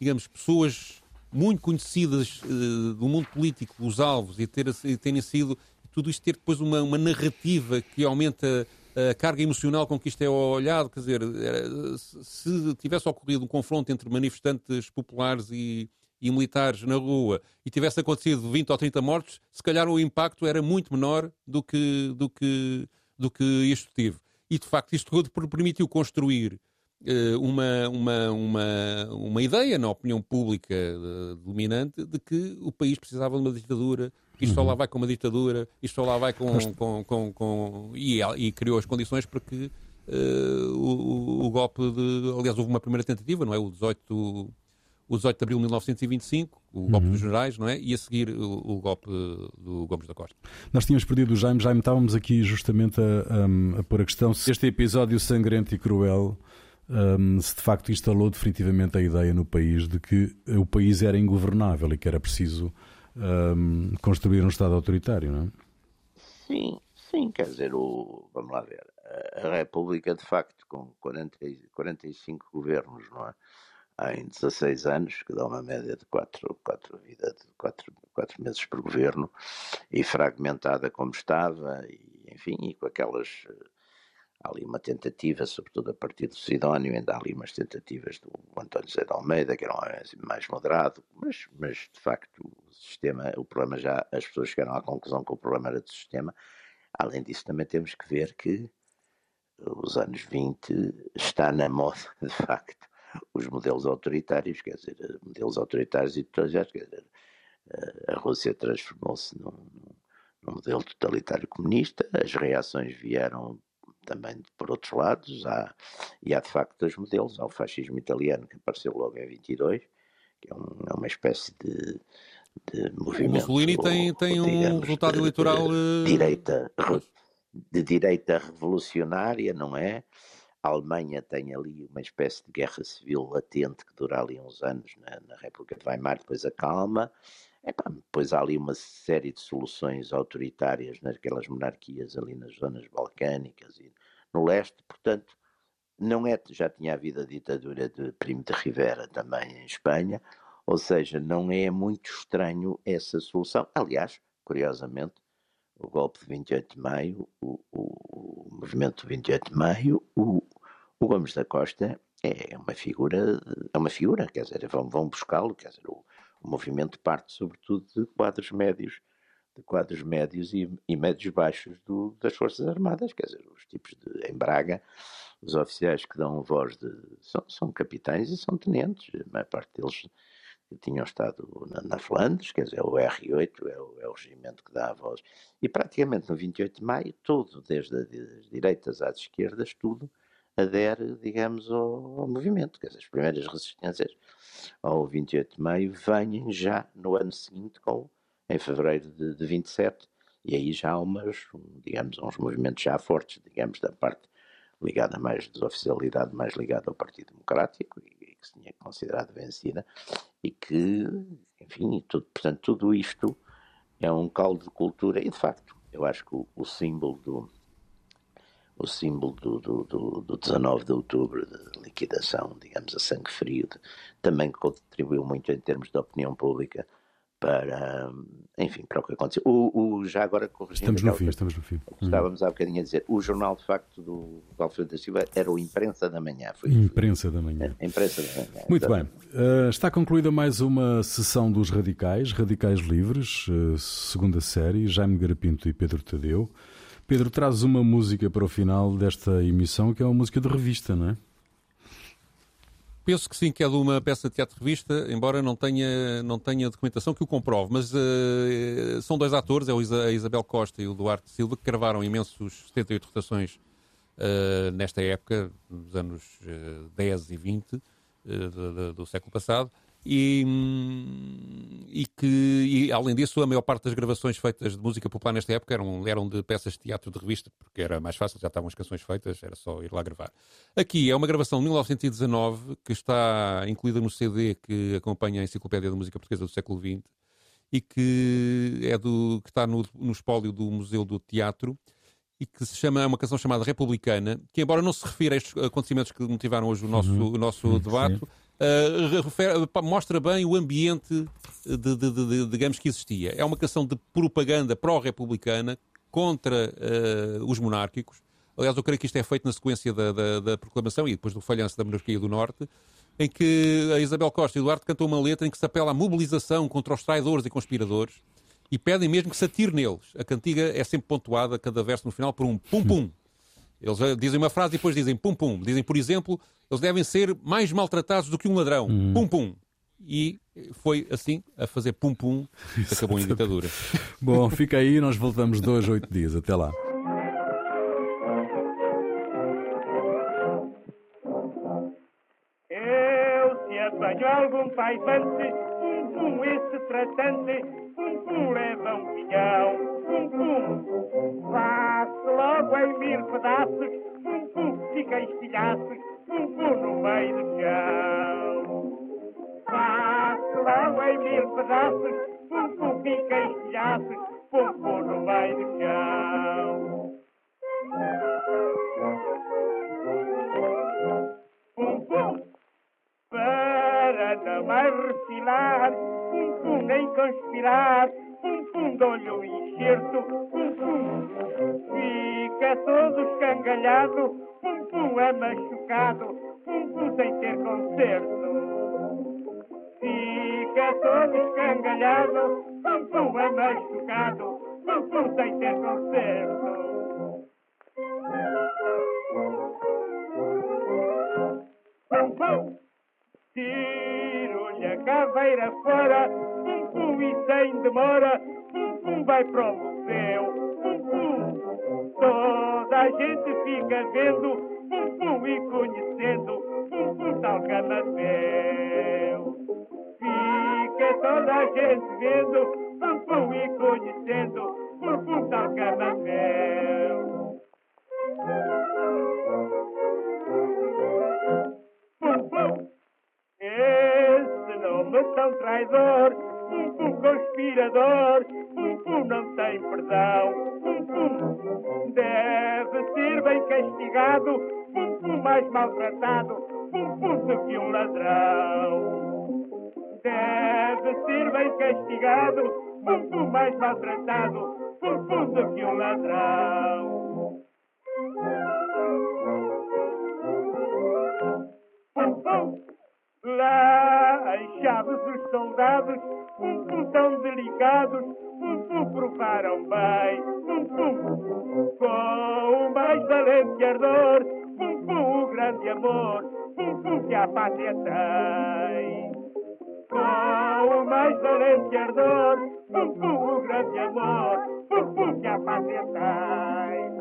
Speaker 3: digamos, pessoas muito conhecidas uh, do mundo político, os alvos, e, ter, e terem sido, tudo isto ter depois uma, uma narrativa que aumenta a carga emocional com que isto é olhado, quer dizer, se tivesse ocorrido um confronto entre manifestantes populares e, e, militares na rua e tivesse acontecido 20 ou 30 mortos, se calhar o impacto era muito menor do que, do que, do que isto teve. E de facto isto tudo permitiu construir uma, uma, uma, uma ideia na opinião pública eh, dominante de que o país precisava de uma ditadura, que isto só lá uhum. vai com uma ditadura, isto só lá vai com. com, com, com e, e, criou as condições para que uh, o, o, golpe de. Aliás, houve uma primeira tentativa, não é? O 18. O 18 de abril de 1925, o golpe uhum. dos generais, não é? E a seguir o, o, golpe do Gomes da Costa.
Speaker 1: Nós tínhamos perdido o Jaime, Jaime, estávamos aqui justamente a, a, a pôr a questão se este episódio sangrento e cruel um, se de facto instalou definitivamente a ideia no país de que o país era ingovernável e que era preciso um, construir um Estado autoritário, não é?
Speaker 2: Sim, sim, quer dizer, o, vamos lá ver, a República de facto com 40, 45 governos, não é? em 16 anos, que dá uma média de 4, 4, vida de 4, 4 meses por governo, e fragmentada como estava, e, enfim, e com aquelas há ali uma tentativa, sobretudo a partir do Sidónio, ainda há ali umas tentativas do António José de Almeida, que era um mais moderado, mas, mas de facto o sistema, o problema já, as pessoas chegaram à conclusão que o problema era do sistema. Além disso, também temos que ver que os anos 20 está na moda, de facto, os modelos autoritários, quer dizer, modelos autoritários e totalitários, quer dizer, a Rússia transformou-se num, num modelo totalitário comunista, as reações vieram também por outros lados, há, e há de facto dois modelos, há o fascismo italiano que apareceu logo em 22, que é, um, é uma espécie de, de movimento...
Speaker 3: O Mussolini tem, tem um resultado de, eleitoral... De,
Speaker 2: de, direita, de direita revolucionária, não é? A Alemanha tem ali uma espécie de guerra civil latente que dura ali uns anos na, na República de Weimar, depois acalma. depois há ali uma série de soluções autoritárias naquelas monarquias ali nas zonas balcânicas e no leste, portanto, não é, já tinha havido a ditadura de Primo de Rivera também em Espanha, ou seja, não é muito estranho essa solução. Aliás, curiosamente, o golpe de 28 de maio, o, o, o movimento de 28 de maio, o, o Gomes da Costa é uma figura, é uma figura, quer dizer, vão, vão buscá-lo, quer dizer, o, o movimento parte sobretudo de quadros médios, de quadros médios e, e médios baixos do, das Forças Armadas, quer dizer, os tipos de, em Braga, os oficiais que dão voz de, são, são capitães e são tenentes, a maior parte deles tinham estado na, na, Flandres, quer dizer, é o R8 é o, é o regimento que dá a voz. E praticamente no 28 de maio, tudo, desde as direitas às esquerdas, tudo adere, digamos, ao, ao, movimento. Quer dizer, as primeiras resistências ao 28 de maio vêm já no ano seguinte, com, em fevereiro de, de 27, e aí já há umas, digamos, uns movimentos já fortes, digamos, da parte ligada mais desoficialidade, mais ligada ao Partido Democrático, e, e que se tinha considerado vencida, e que, enfim, tudo, portanto, tudo isto é um caldo de cultura, e de facto, eu acho que o, o símbolo do o símbolo do, do, do, do 19 de outubro, de liquidação, digamos, a sangue frio, de, também contribuiu muito em termos de opinião pública para, enfim, para o que aconteceu. O, o já agora
Speaker 1: corrigindo... Estamos no fim, estamos no fim.
Speaker 2: Estávamos há bocadinho a dizer, o jornal de facto do Alfredo da Silva era o Imprensa da Manhã.
Speaker 1: Foi, Imprensa da Manhã.
Speaker 2: É, Imprensa da Manhã.
Speaker 1: Muito bem. Uh, está concluída mais uma sessão dos Radicais, Radicais Livres, uh, segunda série, Jaime Garapinto e Pedro Tadeu. Pedro, traz uma música para o final desta emissão que é uma música de revista, não é?
Speaker 3: Penso que sim, que é de uma peça de teatro-revista, embora não tenha, não tenha documentação que o comprove. Mas uh, são dois atores, é a Isabel Costa e o Duarte Silva, que gravaram imensos 78 rotações uh, nesta época, nos anos uh, 10 e 20 uh, do, do século passado. E, e que, e, além disso, a maior parte das gravações feitas de música popular nesta época eram, eram de peças de teatro de revista, porque era mais fácil, já estavam as canções feitas, era só ir lá gravar. Aqui é uma gravação de 1919 que está incluída no CD que acompanha a Enciclopédia da Música Portuguesa do século XX e que é do que está no, no espólio do Museu do Teatro e que se chama é uma canção chamada Republicana, que embora não se refira a estes acontecimentos que motivaram hoje o nosso, uhum. o nosso debate, refere, mostra bem o ambiente, de, de, de, digamos, que existia. É uma canção de propaganda pró-republicana contra uh, os monárquicos. Aliás, eu creio que isto é feito na sequência da, da, da proclamação e depois do falhanço da monarquia do Norte, em que a Isabel Costa e Eduardo cantam uma letra em que se apela à mobilização contra os traidores e conspiradores e pedem mesmo que se atire neles. A cantiga é sempre pontuada, cada verso no final, por um pum-pum. Eles dizem uma frase e depois dizem pum-pum. Dizem, por exemplo, eles devem ser mais maltratados do que um ladrão. Hum. Pum-pum. E foi assim, a fazer pum-pum, que acabou em ditadura.
Speaker 1: Bom, fica aí, nós voltamos dois, oito dias. Até lá.
Speaker 7: Eu, se apanho algum paisante, pum-pum, esse tratante, pum-pum, leva um pinhão pum pum. Faço logo em mil pedaços, pum pum, fica estilhaços, pum pum no meio do chão. Faço logo em mil pedaços, pum pum, fica estilhaços, pum pum no meio do chão. Pum pum, para não refilar, pum pum, nem conspirar pum, dou-lhe um enxerto, pum, pum. Fica todo escangalhado, pum, pum, é machucado, pum, pum, sem ter conserto. Fica todo escangalhado, pum, pum, é machucado, pum, pum, sem ter conserto. Pum, pum. Tiro-lhe a caveira fora, e sem demora, pum pum vai para o museu, pum pum. Toda a gente fica vendo, pum pum e conhecendo, pum pum tal camadeu. Fica toda a gente vendo, pum pum e conhecendo, pum pum tal camadeu. Pum pum. Esse nome tão traidor pum, pum, conspirador, pum, pum, não tem perdão, pum, pum, deve ser bem castigado, pum, pum, mais maltratado, pum, pum, do que um ladrão. Deve ser bem castigado, pum, pum, mais maltratado, pum, pum, do que um ladrão. Pum, pum. Lá em Chaves soldados, um pum tão delicados, um pum provaram bem, um pum com o mais valente ardor, um pum o grande amor, um pum que a pátria tem. Com o mais valente ardor, um pum o grande amor, um pum que a pátria tem.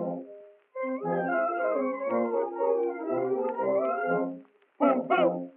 Speaker 7: um pum!